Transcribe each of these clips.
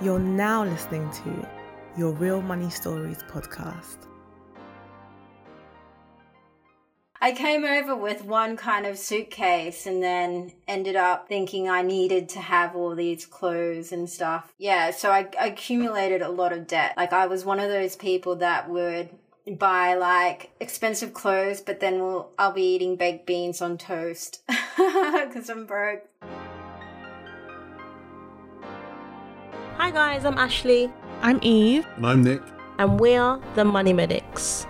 You're now listening to your Real Money Stories podcast. I came over with one kind of suitcase and then ended up thinking I needed to have all these clothes and stuff. Yeah, so I, accumulated a lot of debt. Like I was one of those people that would buy like expensive clothes, but then we'll, I'll be eating baked beans on toast because I'm broke. Hi guys, I'm Ashley. I'm Eve. And I'm Nick. And we're the Money Medics.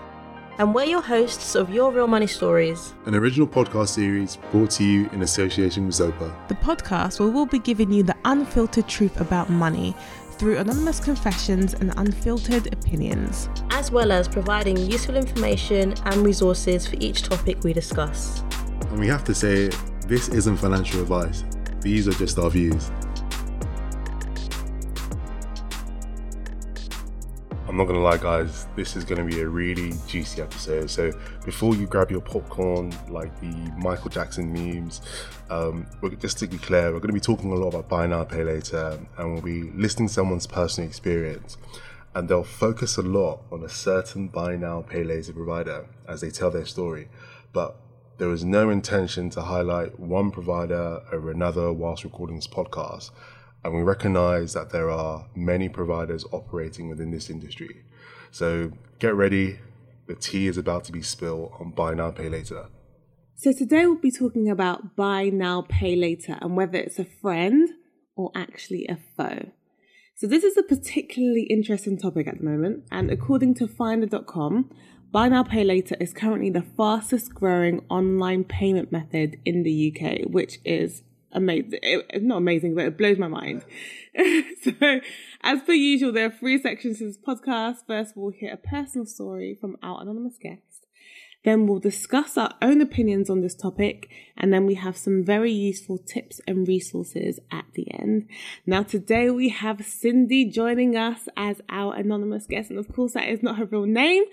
And we're your hosts of Your Real Money Stories, an original podcast series brought to you in association with Zopa. The podcast where we'll be giving you the unfiltered truth about money through anonymous confessions and unfiltered opinions, as well as providing useful information and resources for each topic we discuss. And we have to say, this isn't financial advice, these are just our views. Not gonna lie, guys, this is gonna be a really juicy episode. So before you grab your popcorn, like the Michael Jackson memes, um, just to be clear, we're gonna be talking a lot about buy now, pay later, and we'll be listing someone's personal experience. And they'll focus a lot on a certain buy now, pay later provider as they tell their story. But there is no intention to highlight one provider over another whilst recording this podcast and we recognize that there are many providers operating within this industry. So get ready, the tea is about to be spilled on Buy Now, Pay Later. So today we'll be talking about Buy Now, Pay Later and whether it's a friend or actually a foe. So this is a particularly interesting topic at the moment, and according to Finder.com, Buy Now Pay Later is currently the fastest growing online payment method in the UK, which is amazing. It, eh, eh, not amazing, but it blows my mind. so, as per usual, there are three sections to this podcast. First, we'll hear a personal story from our anonymous guest. Then we'll discuss our own opinions on this topic, and then we have some very useful tips and resources at the end. Now, today we have Cindy joining us as our anonymous guest, and of course, that is not her real name.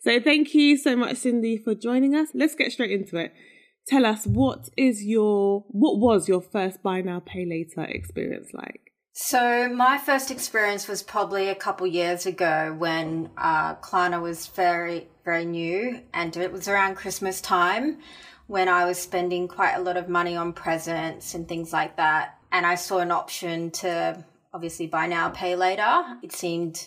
So, thank you so much, Cindy, for joining us. Let's get straight into it tell us what is your what was your first buy now pay later experience like so my first experience was probably a couple years ago when uh, Klarna was very very new, and it was around Christmas time when I was spending quite a lot of money on presents and things like that. And I saw an option to obviously buy now, pay later. It seemed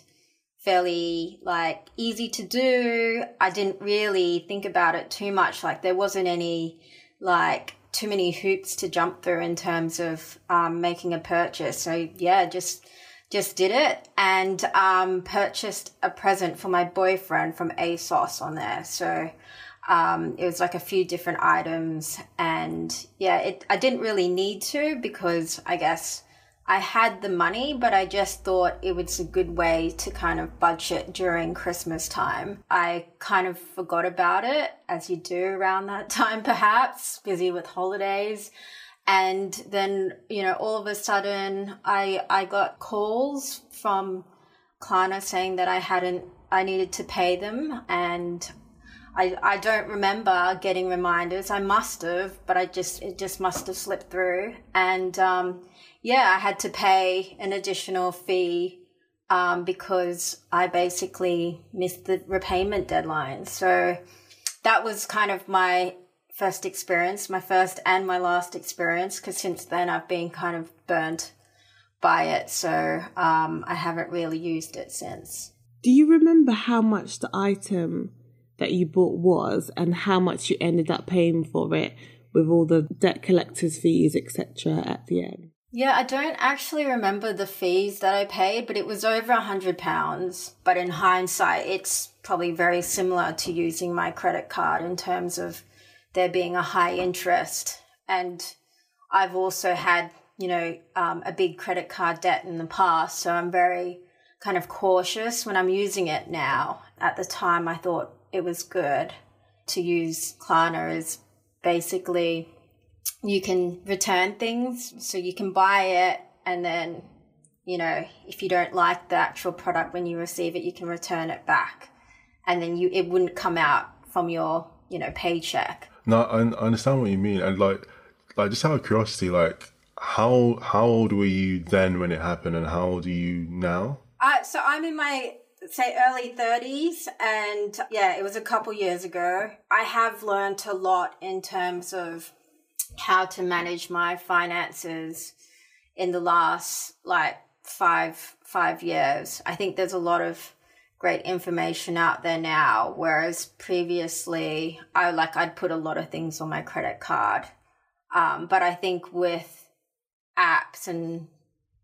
fairly like easy to do. I didn't really think about it too much. Like there wasn't any like too many hoops to jump through in terms of um, making a purchase. So yeah, just just did it and um, purchased a present for my boyfriend from ASOS on there. So um, it was like a few different items, and yeah, it I didn't really need to because I guess I had the money, but I just thought it was a good way to kind of budget during Christmas time. I kind of forgot about it, as you do around that time, perhaps, busy with holidays. And then, you know, all of a sudden I, I got calls from Klarna saying that I hadn't, I needed to pay them. And I, I don't remember getting reminders. I must have, but I just, it just must have slipped through. And, um, yeah, I had to pay an additional fee um, because I basically missed the repayment deadline. So that was kind of my first experience, my first and my last experience, because since then I've been kind of burnt by it. So um, I haven't really used it since. Do you remember how much the item that you bought was and how much you ended up paying for it with all the debt collectors fees, etc. at the end? Yeah, I don't actually remember the fees that I paid, but it was over a hundred pounds. But in hindsight, it's probably very similar to using my credit card in terms of there being a high interest. And I've also had, you know, um, a big credit card debt in the past. So I'm very kind of cautious when I'm using it now. At the time, I thought it was good to use Klarna as basically you can return things. So you can buy it and then, you know, if you don't like the actual product when you receive it, you can return it back. And then you it wouldn't come out from your, you know, paycheck. No, I, I understand what you mean. And like like just out of curiosity, like how how old were you then when it happened, and how old are you now? Uh, so I'm in my say early 30s and yeah it was a couple years ago i have learned a lot in terms of how to manage my finances in the last like five five years. I think there's a lot of great information out there now whereas previously i like i'd put a lot of things on my credit card. Um, but i think with apps and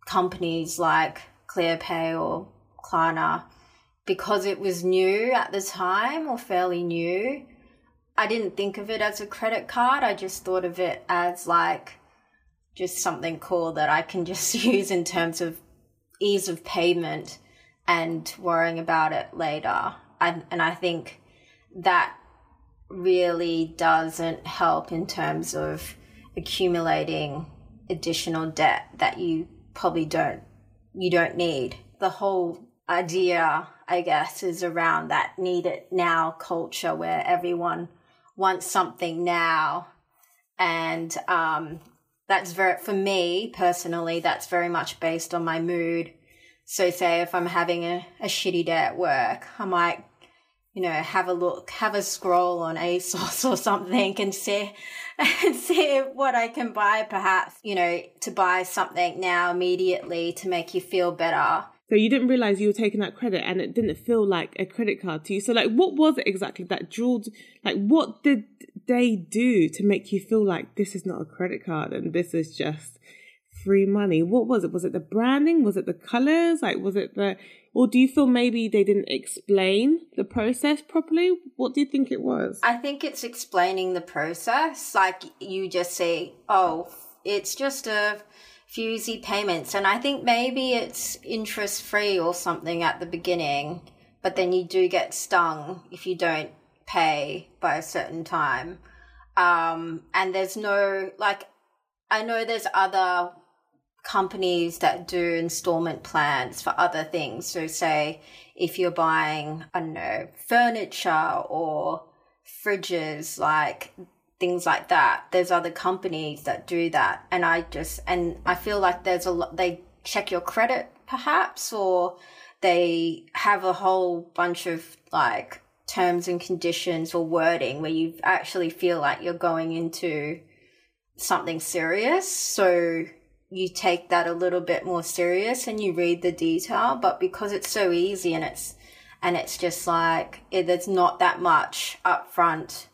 companies like clearpay or klarna because it was new at the time or fairly new, I didn't think of it as a credit card. I just thought of it as like just something cool that I can just use in terms of ease of payment and worrying about it later. And, and I think that really doesn't help in terms of accumulating additional debt that you probably don't you don't need. The whole idea I guess, is around that need it now culture where everyone wants something now. And um, that's very, for me personally, that's very much based on my mood. So, say if I'm having a, a shitty day at work, I might, you know, have a look, have a scroll on ASOS or something and see, and see what I can buy, perhaps, you know, to buy something now immediately to make you feel better so you didn't realize you were taking that credit and it didn't feel like a credit card to you. So like what was it exactly that drilled like what did they do to make you feel like this is not a credit card and this is just free money? What was it? Was it the branding? Was it the colors? Like was it the or do you feel maybe they didn't explain the process properly? What do you think it was? I think it's explaining the process. Like you just say, oh, it's just a easy payments. And I think maybe it's interest free or something at the beginning, but then you do get stung if you don't pay by a certain time. Um, and there's no, like, I know there's other companies that do installment plans for other things. So, say if you're buying, I don't know, furniture or fridges, like things like that. There's other companies that do that. And I just, and I feel like there's a lot, they check your credit perhaps, or they have a whole bunch of like terms and conditions or wording where you actually feel like you're going into something serious. So you take that a little bit more serious and you read the detail. But because it's so easy and it's, and it's just like, it, there's not that much upfront,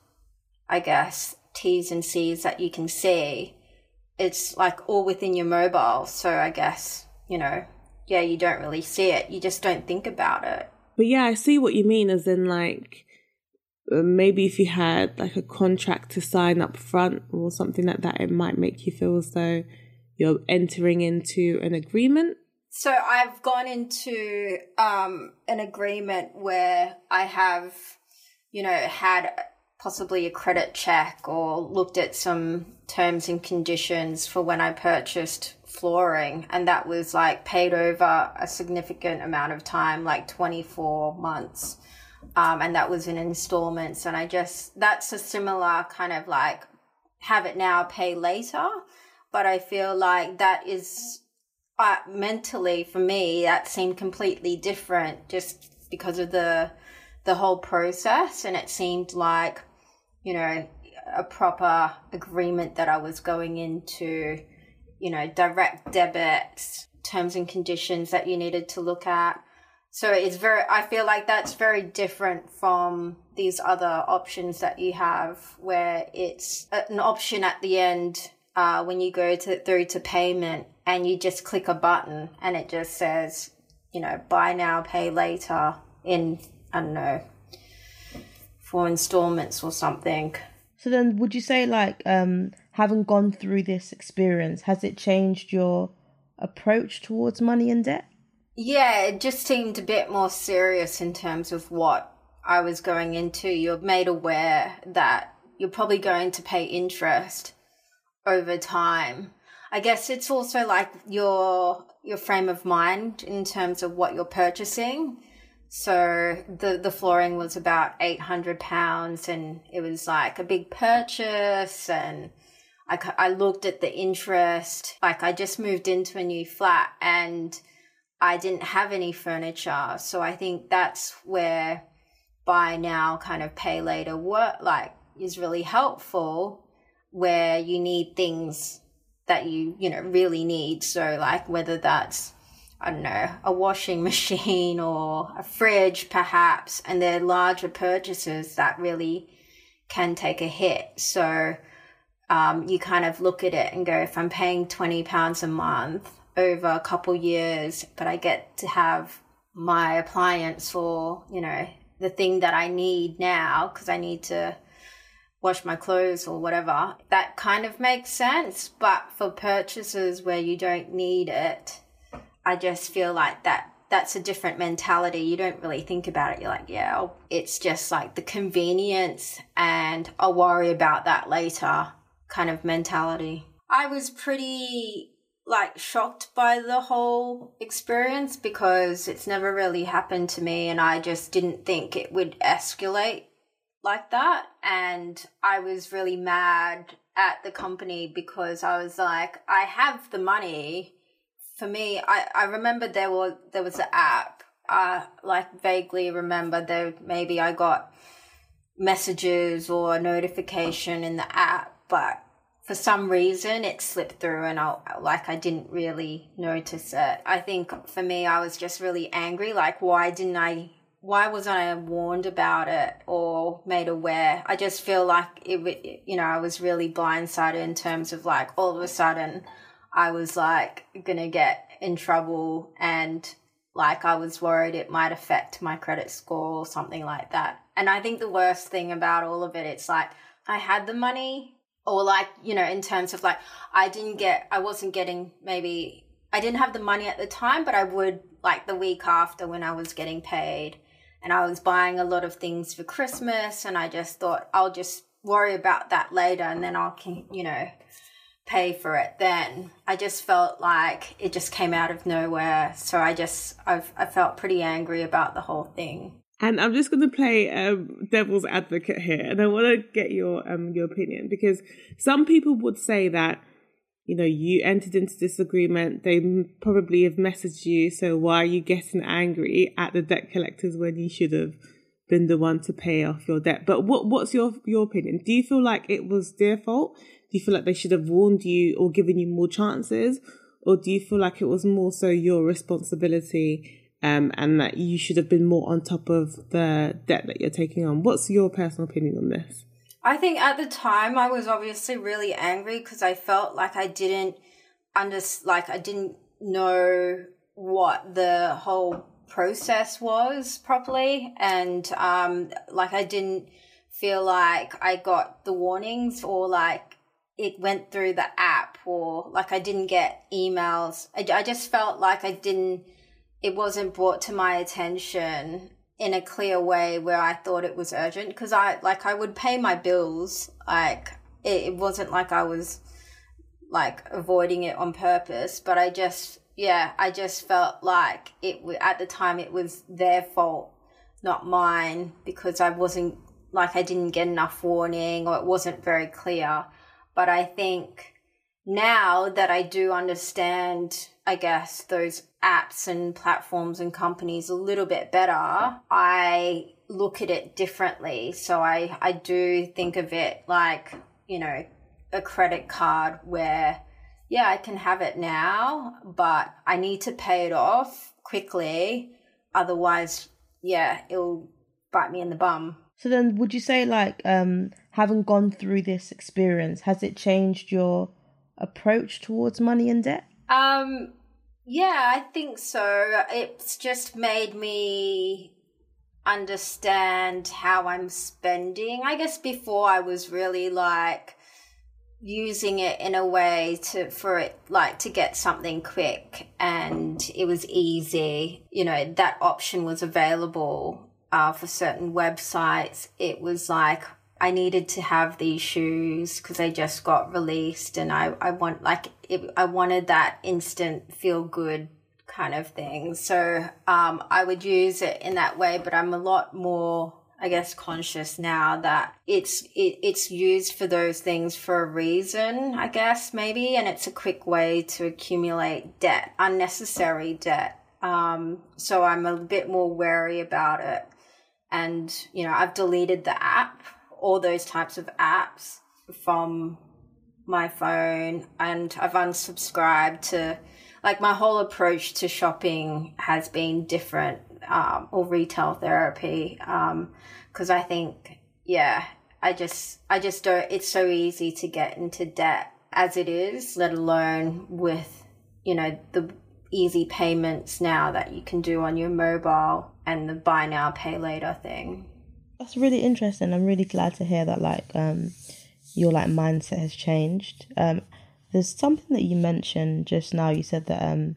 I guess, T's and C's that you can see, it's like all within your mobile. So I guess, you know, yeah, you don't really see it. You just don't think about it. But yeah, I see what you mean, as in like uh, maybe if you had like a contract to sign up front or something like that, it might make you feel as though you're entering into an agreement. So I've gone into um, an agreement where I have, you know, had possibly a credit check or looked at some terms and conditions for when I purchased flooring and that was like paid over a significant amount of time like 24 months. Um, and that was in installments and I just that's a similar kind of like have it now pay later. But I feel like that is uh, mentally for me that seemed completely different just because of the the whole process. And it seemed like you know, a proper agreement that I was going into, you know, direct debits, terms and conditions that you needed to look at. So it's very, I feel like that's very different from these other options that you have where it's an option at the end uh, when you go to, through to payment and you just click a button and it just says, you know, buy now, pay later in, I don't know, for installments or something. So then, would you say, like, um, having gone through this experience, has it changed your approach towards money and debt? Yeah, it just seemed a bit more serious in terms of what I was going into. You're made aware that you're probably going to pay interest over time. I guess it's also like your your frame of mind in terms of what you're purchasing. So the the flooring was about eight hundred pounds, and it was like a big purchase, and I, I looked at the interest. Like I just moved into a new flat and I didn't have any furniture. So I think that's where buy now kind of pay later work like is really helpful where you need things that you, you know, really need. So like whether that's I don't know, a washing machine or a fridge perhaps, and they're larger purchases that really can take a hit. So um, you kind of look at it and go, if I'm paying twenty pounds a month over a couple years, but I get to have my appliance for you know the thing that I need now because I need to wash my clothes or whatever, that kind of makes sense. But for purchases where you don't need it, I just feel like that that's a different mentality. You don't really think about it. You're like, yeah, it's just like the convenience and I'll worry about that later kind of mentality. I was pretty like shocked by the whole experience because it's never really happened to me and I just didn't think it would escalate like that and I was really mad at the company because I was like I have the money for me I I remember there was there was an app I like vaguely remember there maybe I got messages or a notification in the app but for some reason it slipped through and I like I didn't really notice it. I think for me I was just really angry like why didn't I why wasn't I warned about it or made aware? I just feel like it you know I was really blindsided in terms of like all of a sudden I was like to get in trouble and like I was worried it might affect my credit score or something like that. And I think the worst thing about all of it it's like I had the money or like you know in terms of like i didn't get i wasn't getting maybe i didn't have the money at the time but i would like the week after when i was getting paid and i was buying a lot of things for christmas and i just thought i'll just worry about that later and then i'll you know pay for it then i just felt like it just came out of nowhere so i just I've, i felt pretty angry about the whole thing and I'm just going to play um, devil's advocate here, and I want to get your um, your opinion because some people would say that you know you entered into this agreement, they probably have messaged you, so why are you getting angry at the debt collectors when you should have been the one to pay off your debt? But what what's your your opinion? Do you feel like it was their fault? Do you feel like they should have warned you or given you more chances, or do you feel like it was more so your responsibility? um, and that you should have been more on top of the debt that you're taking on. What's your personal opinion on this? I think at the time I was obviously really angry because I felt like I didn't under like I didn't know what the whole process was properly and um like I didn't feel like I got the warnings or like it went through the app or like I didn't get emails. I, I just felt like I didn't it wasn't brought to my attention in a clear way where I thought it was urgent because I like I would pay my bills like it, it wasn't like I was like avoiding it on purpose but I just yeah I just felt like it at the time it was their fault not mine because I wasn't like I didn't get enough warning or it wasn't very clear but I think now that I do understand I guess those apps and platforms and companies a little bit better, I look at it differently. So I, I do think of it like, you know, a credit card where, yeah, I can have it now, but I need to pay it off quickly. Otherwise, yeah, it'll bite me in the bum. So then would you say like um having gone through this experience, has it changed your approach towards money and debt? Um yeah, I think so. It's just made me understand how I'm spending. I guess before I was really like using it in a way to for it like to get something quick and it was easy. You know, that option was available uh, for certain websites. It was like I needed to have these shoes because they just got released and I, I want like it, I wanted that instant feel good kind of thing. So um, I would use it in that way, but I'm a lot more I guess conscious now that it's it, it's used for those things for a reason, I guess maybe, and it's a quick way to accumulate debt, unnecessary debt. Um, so I'm a bit more wary about it, and you know I've deleted the app, all those types of apps from my phone, and I've unsubscribed to like my whole approach to shopping has been different um, or retail therapy because um, I think yeah I just I just don't it's so easy to get into debt as it is let alone with you know the easy payments now that you can do on your mobile and the buy now pay later thing that's really interesting I'm really glad to hear that like um your like mindset has changed um there's something that you mentioned just now you said that um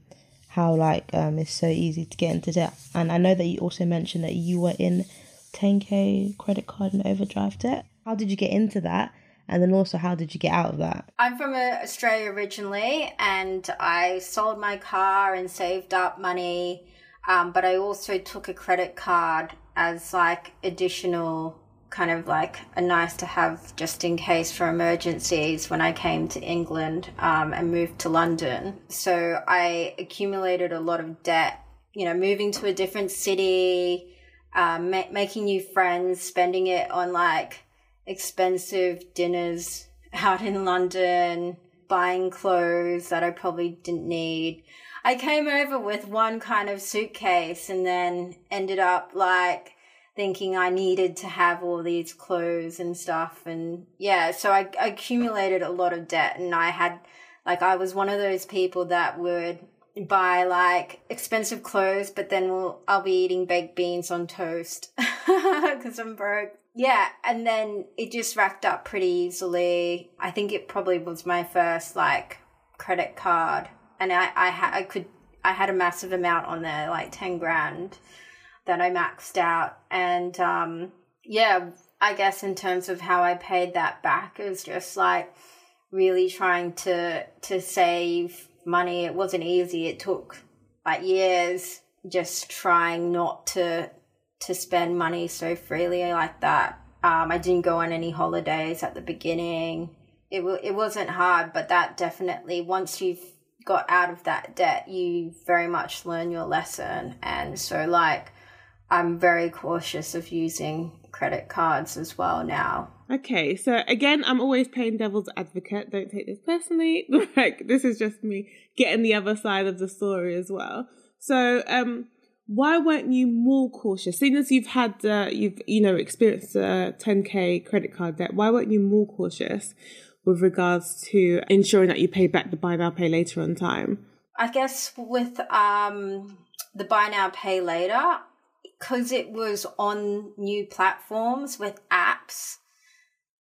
how like um it's so easy to get into debt. And I know that you also mentioned that you were in 10k credit card and overdraft debt. How did you get into that? And then also, how did you get out of that? I'm from uh, Australia originally, and I sold my car and saved up money. Um, but I also took a credit card as like additional kind of like a nice to have just in case for emergencies when I came to England um, and moved to London. So I accumulated a lot of debt, you know, moving to a different city, um, ma- making new friends, spending it on like expensive dinners out in London, buying clothes that I probably didn't need. I came over with one kind of suitcase and then ended up like thinking I needed to have all these clothes and stuff. And yeah, so I, accumulated a lot of debt and I had, like, I was one of those people that would buy like expensive clothes, but then we'll, I'll be eating baked beans on toast because I'm broke. Yeah, and then it just racked up pretty easily. I think it probably was my first like credit card, and I I had I could I had a massive amount on there, like ten grand, that I maxed out. And um, yeah, I guess in terms of how I paid that back it was just like really trying to to save money. It wasn't easy. It took like years just trying not to to spend money so freely like that. Um, I didn't go on any holidays at the beginning. It w- it wasn't hard, but that definitely once you've got out of that debt, you very much learn your lesson. And so like I'm very cautious of using credit cards as well now. Okay, so again, I'm always playing devil's advocate. Don't take this personally. like this is just me getting the other side of the story as well. So, um, why weren't you more cautious? Seeing as you've had, uh, you've you know experienced a 10k credit card debt, why weren't you more cautious with regards to ensuring that you pay back the buy now pay later on time? I guess with um the buy now pay later, because it was on new platforms with apps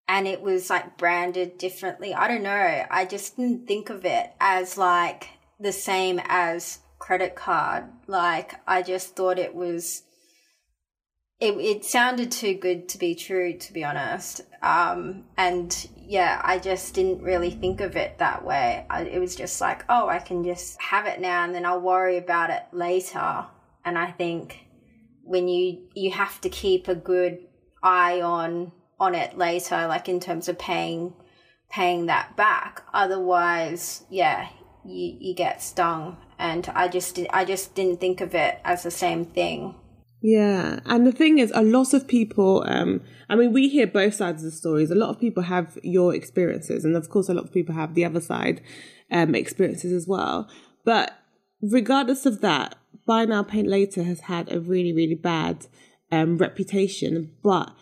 and it was like branded differently. I don't know. I just didn't think of it as like the same as credit card. Like I just thought it was it it sounded too good to be true to be honest. Um and yeah, I just didn't really think of it that way. I, it was just like, oh, I can just have it now and then I'll worry about it later. And I think when you you have to keep a good eye on on it later like in terms of paying paying that back. Otherwise yeah you you get stung. And i just i just didn't think of it as the same thing. Yeah and the thing is a lot of people um i mean we hear both sides of the stories. A lot of people have your experiences and of course a lot of people have the other side um experiences as well. But regardless of that buy now pay later has had a really really bad um, reputation but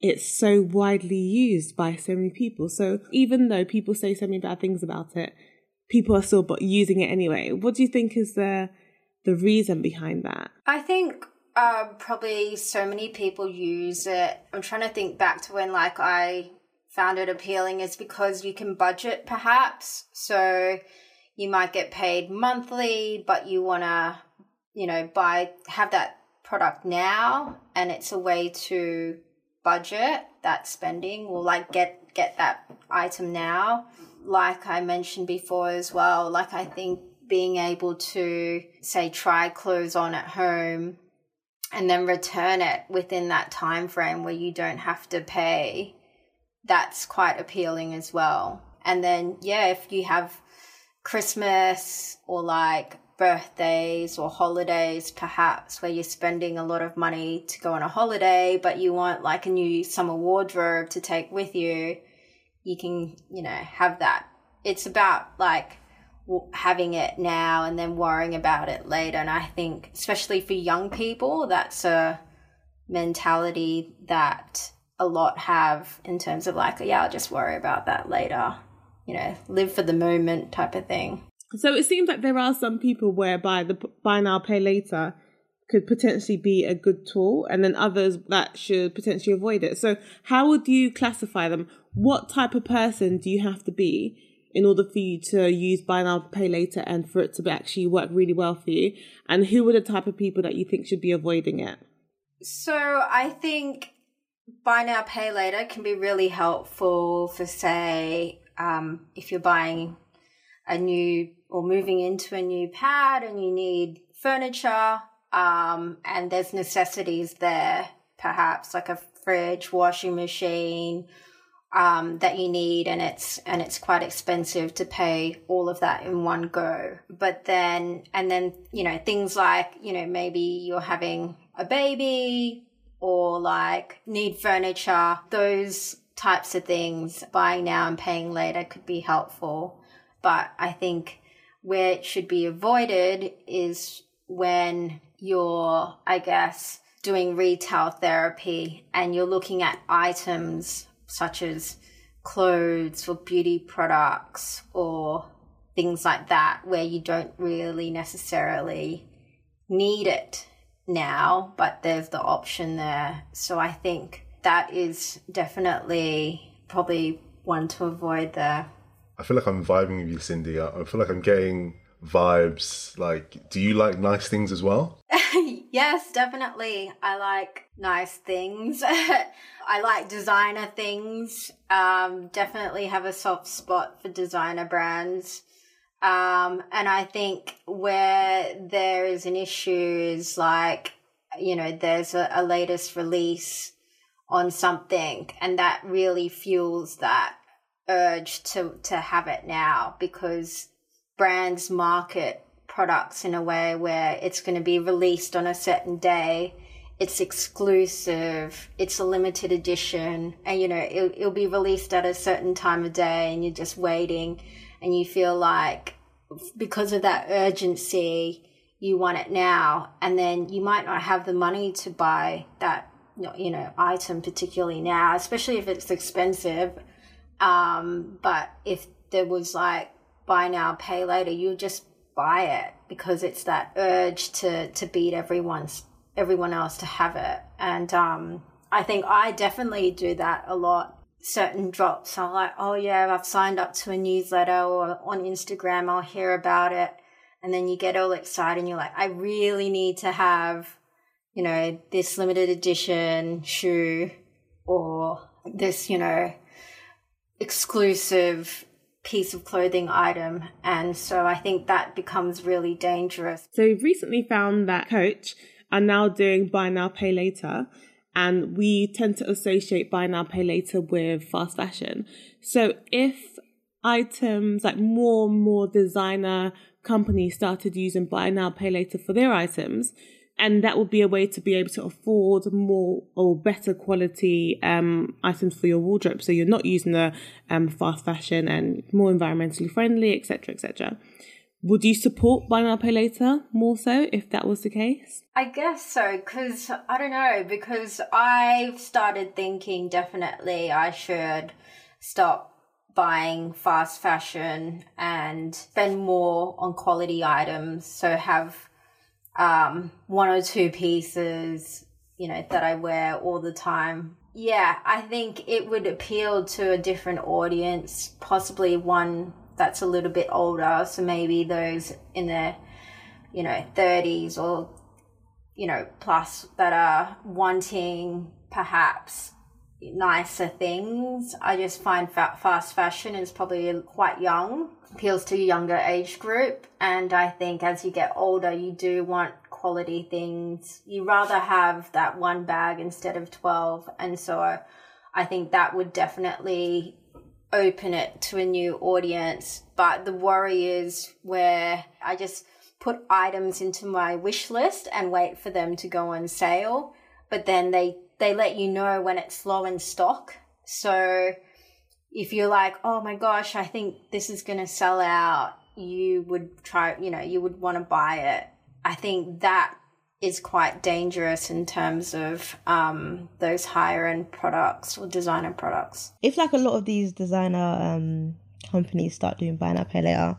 it's so widely used by so many people. So even though people say so many bad things about it people are still using it anyway. What do you think is the the reason behind that? I think uh, probably so many people use it. I'm trying to think back to when like i found it appealing is because you can budget perhaps. So you might get paid monthly but you want to you know, buy have that product now and it's a way to budget that spending or like get get that item now. Like I mentioned before as well, like I think being able to say try clothes on at home and then return it within that time frame where you don't have to pay that's quite appealing as well and then yeah if you have christmas or like birthdays or holidays perhaps where you're spending a lot of money to go on a holiday but you want like a new summer wardrobe to take with you you can you know have that it's about like having it now and then worrying about it later. And I think, especially for young people, that's a mentality that a lot have in terms of like, yeah, I'll just worry about that later, you know, live for the moment type of thing. So it seems like there are some people whereby the buy now, pay later could potentially be a good tool, and then others that should potentially avoid it. So, how would you classify them? What type of person do you have to be in order for you to use buy now, pay later and for it to actually work really well for you? And who are the type of people that you think should be avoiding it? So I think buy now, pay later can be really helpful for, say, um, if you're buying a new or moving into a new pad and you need furniture um, and there's necessities there, perhaps like a fridge, washing machine, um, that you need and it's and it's quite expensive to pay all of that in one go. But then and then you know things like you know maybe you're having a baby or like need furniture those types of things buying now and paying later could be helpful but i think where it should be avoided is when you're i guess doing retail therapy and you're looking at items such as clothes or beauty products or things like that, where you don't really necessarily need it now, but there's the option there. So I think that is definitely probably one to avoid there. I feel like I'm vibing with you, Cindy. I feel like I'm getting vibes. Like, do you like nice things as well? yes, definitely. I like nice things. I like designer things. Um, definitely have a soft spot for designer brands. Um, and I think where there is an issue is like, you know, there's a, a latest release on something and that really fuels that urge to, to have it now because brands market products in a way where it's going to be released on a certain day. It's exclusive. It's a limited edition. And you know it'll, it'll, be released at a certain time of day and you're just waiting and you feel like because of that urgency you want it now. And then you might not have the money to buy that you know item particularly now especially if it's expensive um, but if there was like buy now pay later you just buy it because it's that urge to to beat everyone's everyone else to have it. And um, I think I definitely do that a lot. Certain drops, I'm like, oh yeah, I've signed up to a newsletter or on Instagram, I'll hear about it. And then you get all excited and you're like, I really need to have, you know, this limited edition shoe or this, you know, exclusive piece of clothing item. And so I think that becomes really dangerous. So we've recently found that Coach are now doing buy now, pay later. And we tend to associate buy now, pay later with fast fashion. So if items like more and more designer companies started using buy now, pay later for their items, and that would be a way to be able to afford more or better quality um, items for your wardrobe. So you're not using the um, fast fashion and more environmentally friendly, etc., etc. Would you support buy now pay later more so if that was the case? I guess so, because I don't know, because I've started thinking definitely I should stop buying fast fashion and spend more on quality items. So have um, one or two pieces, you know, that I wear all the time. Yeah, I think it would appeal to a different audience, possibly one that's a little bit older. So maybe those in their, you know, 30s or, you know, plus that are wanting perhaps nicer things. I just find fast fashion is probably quite young, appeals to a younger age group. And I think as you get older, you do want quality things. You rather have that one bag instead of 12. And so I think that would definitely open it to a new audience. But the worry is where I just put items into my wish list and wait for them to go on sale. But then they, they let you know when it's low in stock. So if you're like, oh my gosh, I think this is going to sell out, you would try, you know, you would want to buy it. I think that is quite dangerous in terms of um, those higher end products or designer products. If like a lot of these designer um, companies start doing buy now pay later,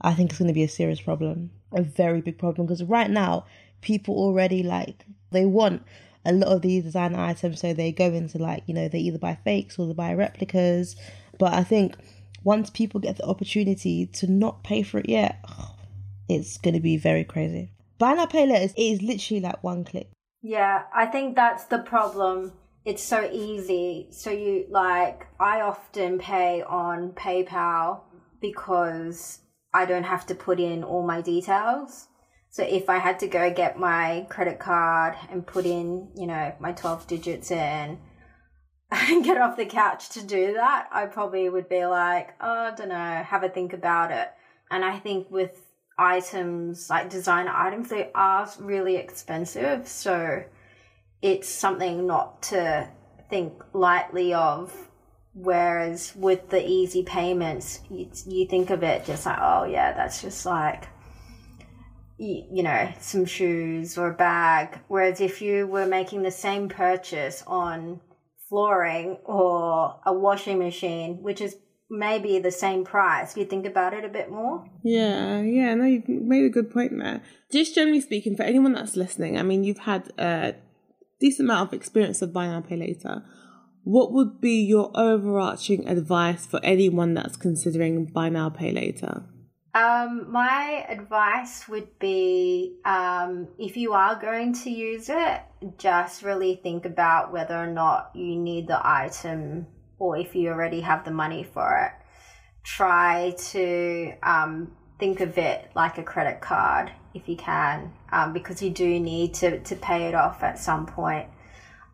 I think it's going to be a serious problem, a very big problem. Because right now, people already like they want a lot of these designer items, so they go into like you know they either buy fakes or they buy replicas. But I think once people get the opportunity to not pay for it yet, it's going to be very crazy. Buy now pay later is, is literally like one click. Yeah, I think that's the problem. It's so easy. So you like I often pay on PayPal because I don't have to put in all my details. So if I had to go get my credit card and put in, you know, my 12 digits and get off the couch to do that, I probably would be like, oh, I don't know, have a think about it. And I think with items, like designer items, they are really expensive. So it's something not to think lightly of. Whereas with the easy payments, you, you think of it just like, oh, yeah, that's just like, you, you know, some shoes or a bag. Whereas if you were making the same purchase on flooring or a washing machine, which is maybe the same price. You think about it a bit more. Yeah, yeah, no, you've made a good point there. Just generally speaking, for anyone that's listening, I mean, you've had a decent amount of experience of buy now, pay later. What would be your overarching advice for anyone that's considering buy now, pay later? Um, my advice would be um, if you are going to use it, just really think about whether or not you need the item or if you already have the money for it, try to um, think of it like a credit card if you can, um, because you do need to, to pay it off at some point.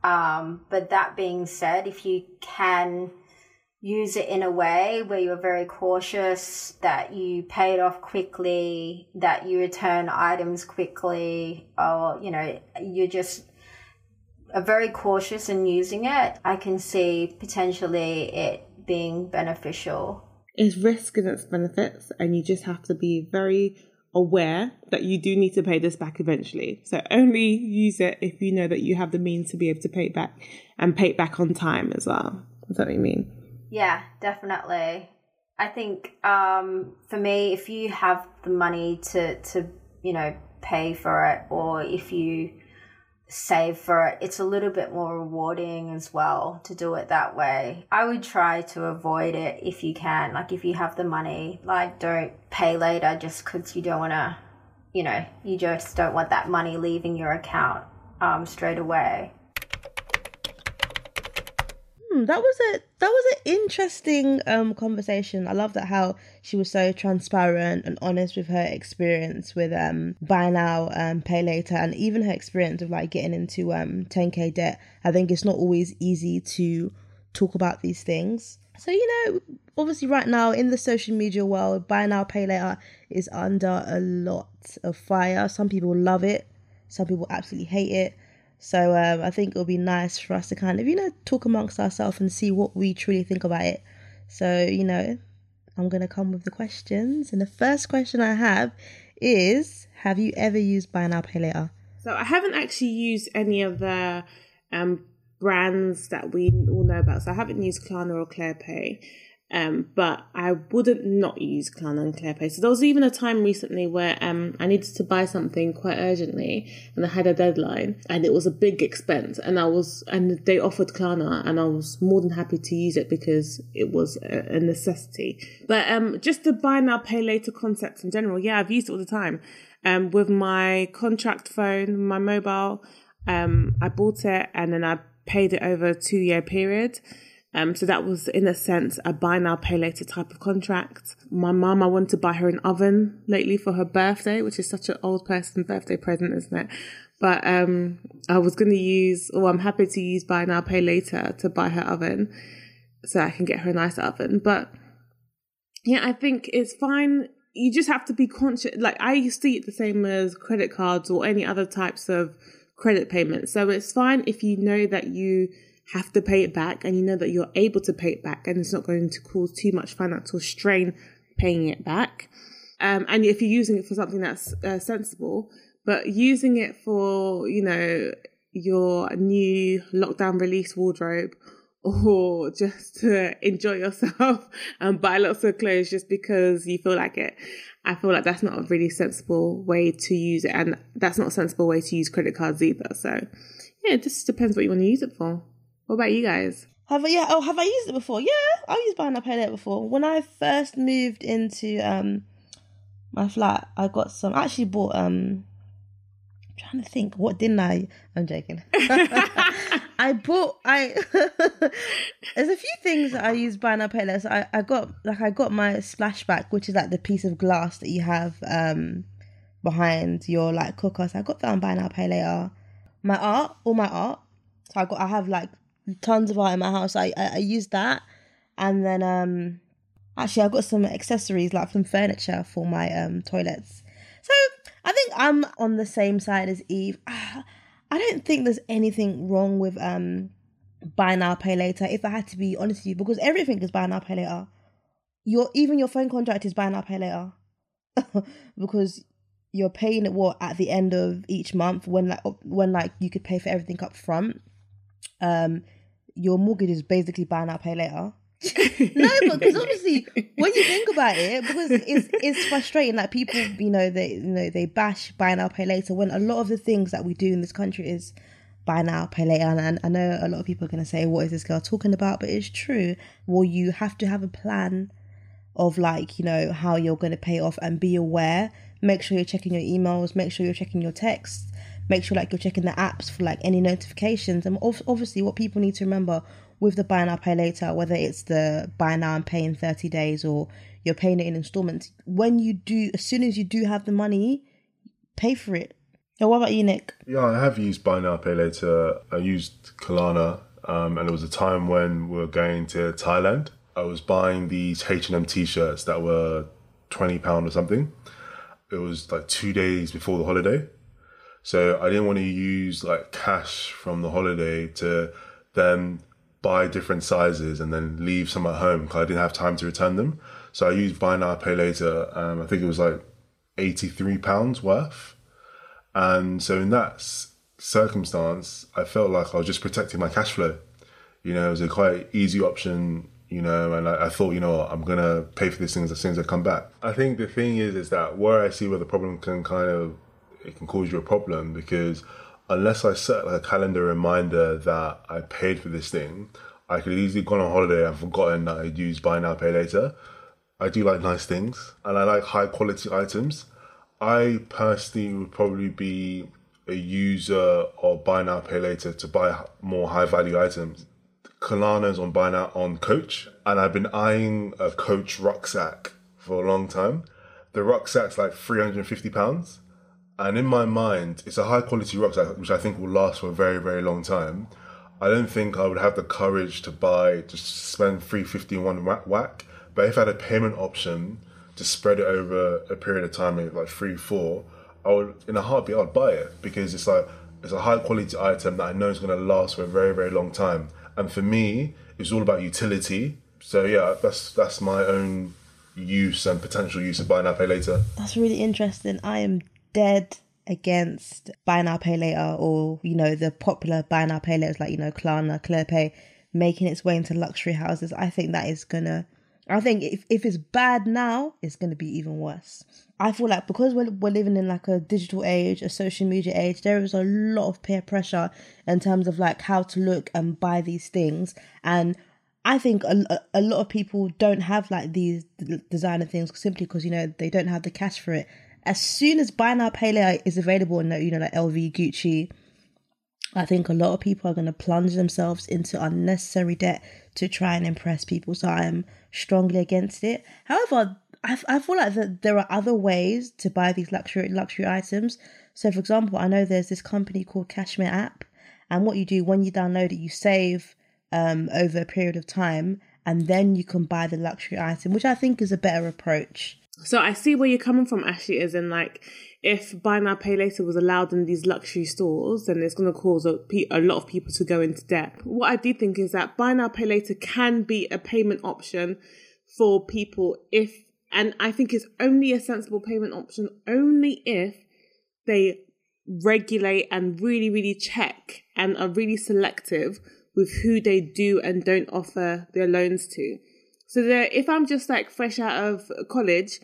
Um, but that being said, if you can use it in a way where you're very cautious, that you pay it off quickly, that you return items quickly, or, you know, you're just are very cautious in using it, I can see potentially it being beneficial. It's risk and its benefits, and you just have to be very aware that you do need to pay this back eventually. So only use it if you know that you have the means to be able to pay it back and pay it back on time as well. Is that what you mean? Yeah, definitely. I think um, for me, if you have the money to to you know pay for it, or if you save for it, it's a little bit more rewarding as well to do it that way. I would try to avoid it if you can. Like, if you have the money, like, don't pay later just because you don't want to, you know, you just don't want that money leaving your account um, straight away. That was a that was an interesting um conversation. I love that how she was so transparent and honest with her experience with um buy now um pay later and even her experience of like getting into um 10k debt. I think it's not always easy to talk about these things. So you know, obviously right now in the social media world, buy now pay later is under a lot of fire. Some people love it, some people absolutely hate it. So um, I think it'll be nice for us to kind of, you know, talk amongst ourselves and see what we truly think about it. So, you know, I'm going to come with the questions. And the first question I have is Have you ever used Buy Now Pay Later? So I haven't actually used any of the um, brands that we all know about. So I haven't used Klarna or ClearPay. Um, but I wouldn't not use Klarna and ClearPay. So there was even a time recently where um, I needed to buy something quite urgently, and I had a deadline, and it was a big expense, and I was and they offered Klarna, and I was more than happy to use it because it was a, a necessity. But um, just the buy now pay later concept in general, yeah, I've used it all the time. Um, with my contract phone, my mobile, um, I bought it and then I paid it over a two year period. Um, so that was, in a sense, a buy now, pay later type of contract. My mum, I wanted to buy her an oven lately for her birthday, which is such an old person birthday present, isn't it? But um, I was going to use, or I'm happy to use buy now, pay later to buy her oven so I can get her a nice oven. But yeah, I think it's fine. You just have to be conscious. Like I see it the same as credit cards or any other types of credit payments. So it's fine if you know that you have to pay it back and you know that you're able to pay it back and it's not going to cause too much financial strain paying it back. Um, and if you're using it for something that's uh, sensible, but using it for, you know, your new lockdown release wardrobe or just to enjoy yourself and buy lots of clothes just because you feel like it. I feel like that's not a really sensible way to use it, and that's not a sensible way to use credit cards either. So, yeah, it just depends what you want to use it for. What about you guys? Have I, yeah, oh, have I used it before? Yeah, I've used buy now pay later before. When I first moved into um my flat, I got some. I actually bought um I'm trying to think. What didn't I? I'm joking. I bought. I there's a few things that I use buy now pay later. So I I got like I got my splashback, which is like the piece of glass that you have um behind your like cooker. So I got that on buy now pay later. My art, all my art. So I got I have like tons of art in my house. I I, I use that, and then um actually I got some accessories like some furniture for my um toilets. So I think I'm on the same side as Eve. I don't think there's anything wrong with um buy now pay later. If I had to be honest with you, because everything is buy now pay later. Your even your phone contract is buy now pay later, because you're paying it what at the end of each month when like when like you could pay for everything up front. Um, your mortgage is basically buy now pay later. no, but because obviously when you think about it, because it's it's frustrating. that people, you know, they you know they bash buy now pay later when a lot of the things that we do in this country is buy now pay later. And I know a lot of people are going to say, "What is this girl talking about?" But it's true. Well, you have to have a plan of like you know how you're going to pay off and be aware. Make sure you're checking your emails. Make sure you're checking your texts. Make sure like you're checking the apps for like any notifications. And obviously, what people need to remember with the buy now pay later, whether it's the buy now and pay in 30 days or you're paying it in installments, when you do, as soon as you do have the money, pay for it. Now, what about you, Nick? Yeah, I have used buy now pay later. I used Klarna, um, and it was a time when we were going to Thailand. I was buying these H and M t-shirts that were twenty pound or something. It was like two days before the holiday, so I didn't want to use like cash from the holiday to then buy different sizes and then leave some at home because I didn't have time to return them. So I used buy now pay later. Um, I think it was like eighty three pounds worth, and so in that circumstance, I felt like I was just protecting my cash flow. You know, it was a quite easy option. You know, and I, I thought, you know, I'm gonna pay for these things as soon as I come back. I think the thing is, is that where I see where the problem can kind of it can cause you a problem because unless I set like a calendar reminder that I paid for this thing, I could easily gone on holiday and forgotten that I'd used buy now pay later. I do like nice things and I like high quality items. I personally would probably be a user of buy now pay later to buy more high value items. Klarna's on buy now on Coach, and I've been eyeing a Coach rucksack for a long time. The rucksack's like three hundred and fifty pounds and in my mind, it's a high quality rucksack, which I think will last for a very, very long time. I don't think I would have the courage to buy, to spend 350 in one whack. But if I had a payment option to spread it over a period of time, like three, four, I would, in a heartbeat, I'd buy it because it's like, it's a high quality item that I know is going to last for a very, very long time. And for me, it's all about utility. So yeah, that's that's my own use and potential use of buy now pay later. That's really interesting. I am dead against buy now pay later or you know the popular buy now pay laters like you know Klarna, ClearPay making its way into luxury houses. I think that is gonna. I think if if it's bad now, it's gonna be even worse. I feel like because we're we're living in like a digital age, a social media age, there is a lot of peer pressure in terms of like how to look and buy these things and. I think a, a lot of people don't have like these designer things simply because you know they don't have the cash for it as soon as buy now pay later is available in you know like LV, Gucci, I think a lot of people are going to plunge themselves into unnecessary debt to try and impress people. So I am strongly against it. However, I, I feel like that there are other ways to buy these luxury luxury items. So, for example, I know there's this company called Cashmere app, and what you do when you download it, you save um, over a period of time, and then you can buy the luxury item, which I think is a better approach. So I see where you're coming from, Ashley, as in like if buy now pay later was allowed in these luxury stores, then it's going to cause a, a lot of people to go into debt. What I do think is that buy now pay later can be a payment option for people if, and I think it's only a sensible payment option only if they regulate and really, really check and are really selective with who they do and don't offer their loans to. So that if I'm just like fresh out of college,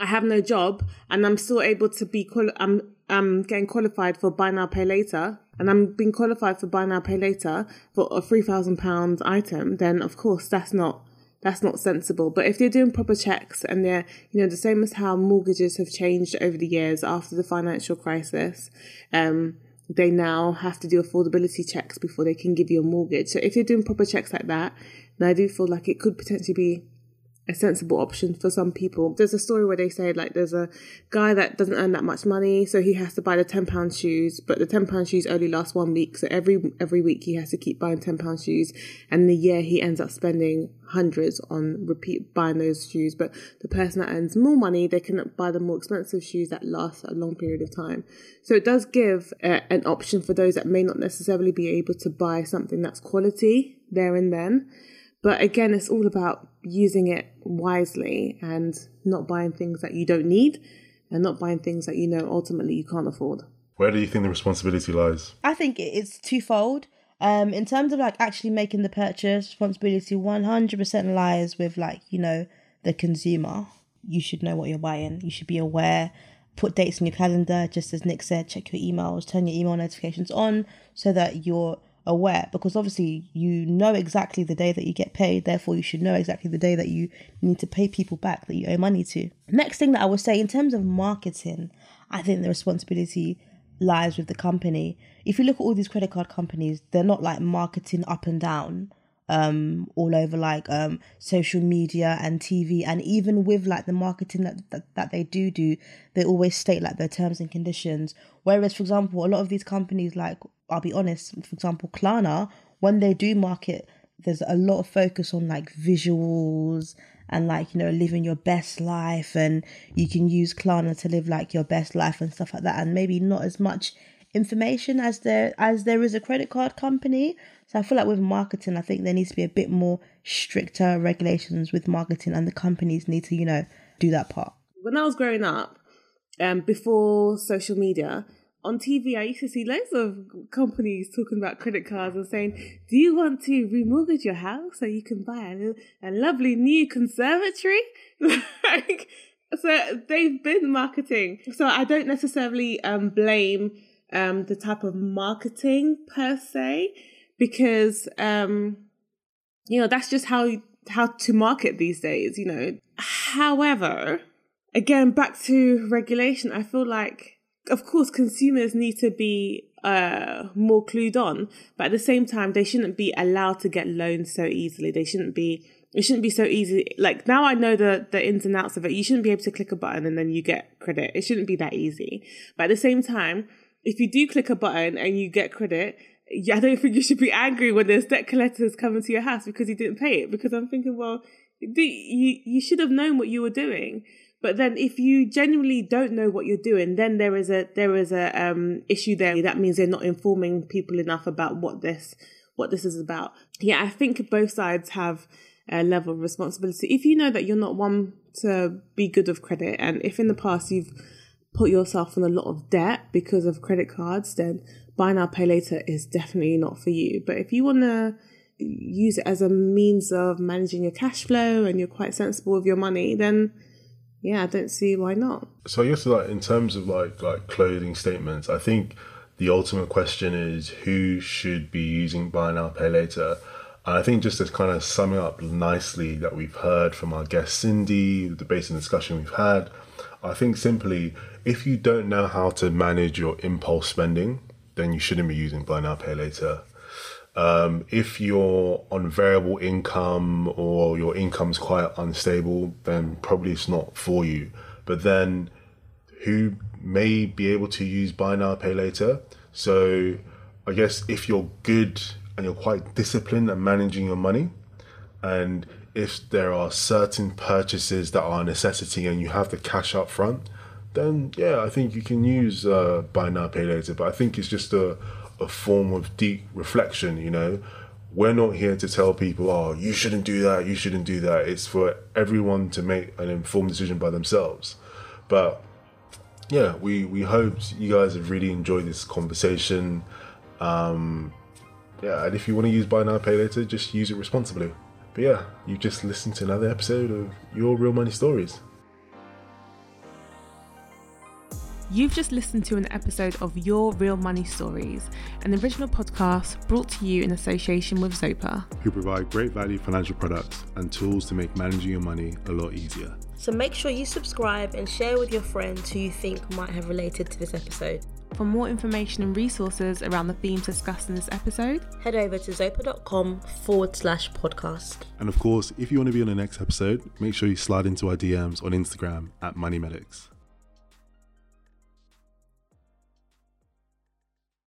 I have no job, and I'm still able to be quali- I'm I'm getting qualified for buy now pay later, and I'm being qualified for buy now pay later for a three thousand pounds item, then of course that's not that's not sensible. But if they're doing proper checks and they're, you know, the same as how mortgages have changed over the years after the financial crisis, um, they now have to do affordability checks before they can give you a mortgage. So if you're doing proper checks like that, then I do feel like it could potentially be a sensible option for some people. There's a story where they say like there's a guy that doesn't earn that much money, so he has to buy the ten pound shoes, but the ten pound shoes only last one week. So every every week he has to keep buying ten pound shoes, and in the year he ends up spending hundreds on repeat buying those shoes. But the person that earns more money, they can buy the more expensive shoes that last a long period of time. So it does give uh, an option for those that may not necessarily be able to buy something that's quality there and then. But again, it's all about using it wisely and not buying things that you don't need and not buying things that you know ultimately you can't afford. Where do you think the responsibility lies? I think it's twofold. Um, in terms of like actually making the purchase, responsibility 100% lies with like, you know, the consumer. You should know what you're buying. You should be aware. Put dates in your calendar, just as Nick said, check your emails, turn your email notifications on so that you're aware because obviously you know exactly the day that you get paid therefore you should know exactly the day that you need to pay people back that you owe money to. Next thing that i would say in terms of marketing i think the responsibility lies with the company. If you look at all these credit card companies they're not like marketing up and down um all over like um social media and tv and even with like the marketing that, that that they do do they always state like their terms and conditions. Whereas for example a lot of these companies like I'll be honest, for example, Klarna, when they do market, there's a lot of focus on like visuals and like, you know, living your best life. And you can use Klarna to live like your best life and stuff like that. And maybe not as much information as there as there is a credit card company. So I feel like with marketing, I think there needs to be a bit more stricter regulations with marketing and the companies need to, you know, do that part. When I was growing up, um, before social media, on TV, I used to see loads of companies talking about credit cards and saying, "Do you want to remortgage your house so you can buy a, a lovely new conservatory?" like, so they've been marketing. So I don't necessarily um, blame um, the type of marketing per se, because um, you know that's just how how to market these days. You know, however, again, back to regulation, I feel like of course, consumers need to be uh, more clued on, but at the same time, they shouldn't be allowed to get loans so easily. They shouldn't be. It shouldn't be so easy. Like now, I know the the ins and outs of it. You shouldn't be able to click a button and then you get credit. It shouldn't be that easy. But at the same time, if you do click a button and you get credit, yeah, I don't think you should be angry when there's debt collectors coming to your house because you didn't pay it. Because I'm thinking, well, you you should have known what you were doing. But then if you genuinely don't know what you're doing, then there is a there is a um issue there. That means they're not informing people enough about what this what this is about. Yeah, I think both sides have a level of responsibility. If you know that you're not one to be good of credit and if in the past you've put yourself in a lot of debt because of credit cards, then buy now pay later is definitely not for you. But if you want to use it as a means of managing your cash flow and you're quite sensible with your money, then yeah, I don't see why not. So I guess like in terms of like like clothing statements, I think the ultimate question is who should be using buy now pay later. And I think just as kind of summing up nicely that we've heard from our guest Cindy, the debate and discussion we've had, I think simply if you don't know how to manage your impulse spending, then you shouldn't be using buy now, pay later. Um, if you're on variable income or your income's quite unstable, then probably it's not for you. But then who may be able to use buy now, pay later? So I guess if you're good and you're quite disciplined at managing your money, and if there are certain purchases that are a necessity and you have the cash up front, then yeah, I think you can use uh, buy now, pay later. But I think it's just a, a form of deep reflection, you know. We're not here to tell people, oh, you shouldn't do that, you shouldn't do that. It's for everyone to make an informed decision by themselves. But yeah, we, we hope you guys have really enjoyed this conversation. Um, yeah, and if you want to use buy now, pay later, just use it responsibly. But yeah, you've just listened to another episode of Your Real Money Stories. You've just listened to an episode of Your Real Money Stories, an original podcast brought to you in association with Zopa, who provide great value financial products and tools to make managing your money a lot easier. So make sure you subscribe and share with your friends who you think might have related to this episode. For more information and resources around the themes discussed in this episode, head over to zopa.com forward slash podcast. And of course, if you want to be on the next episode, make sure you slide into our DMs on Instagram at Money Medics.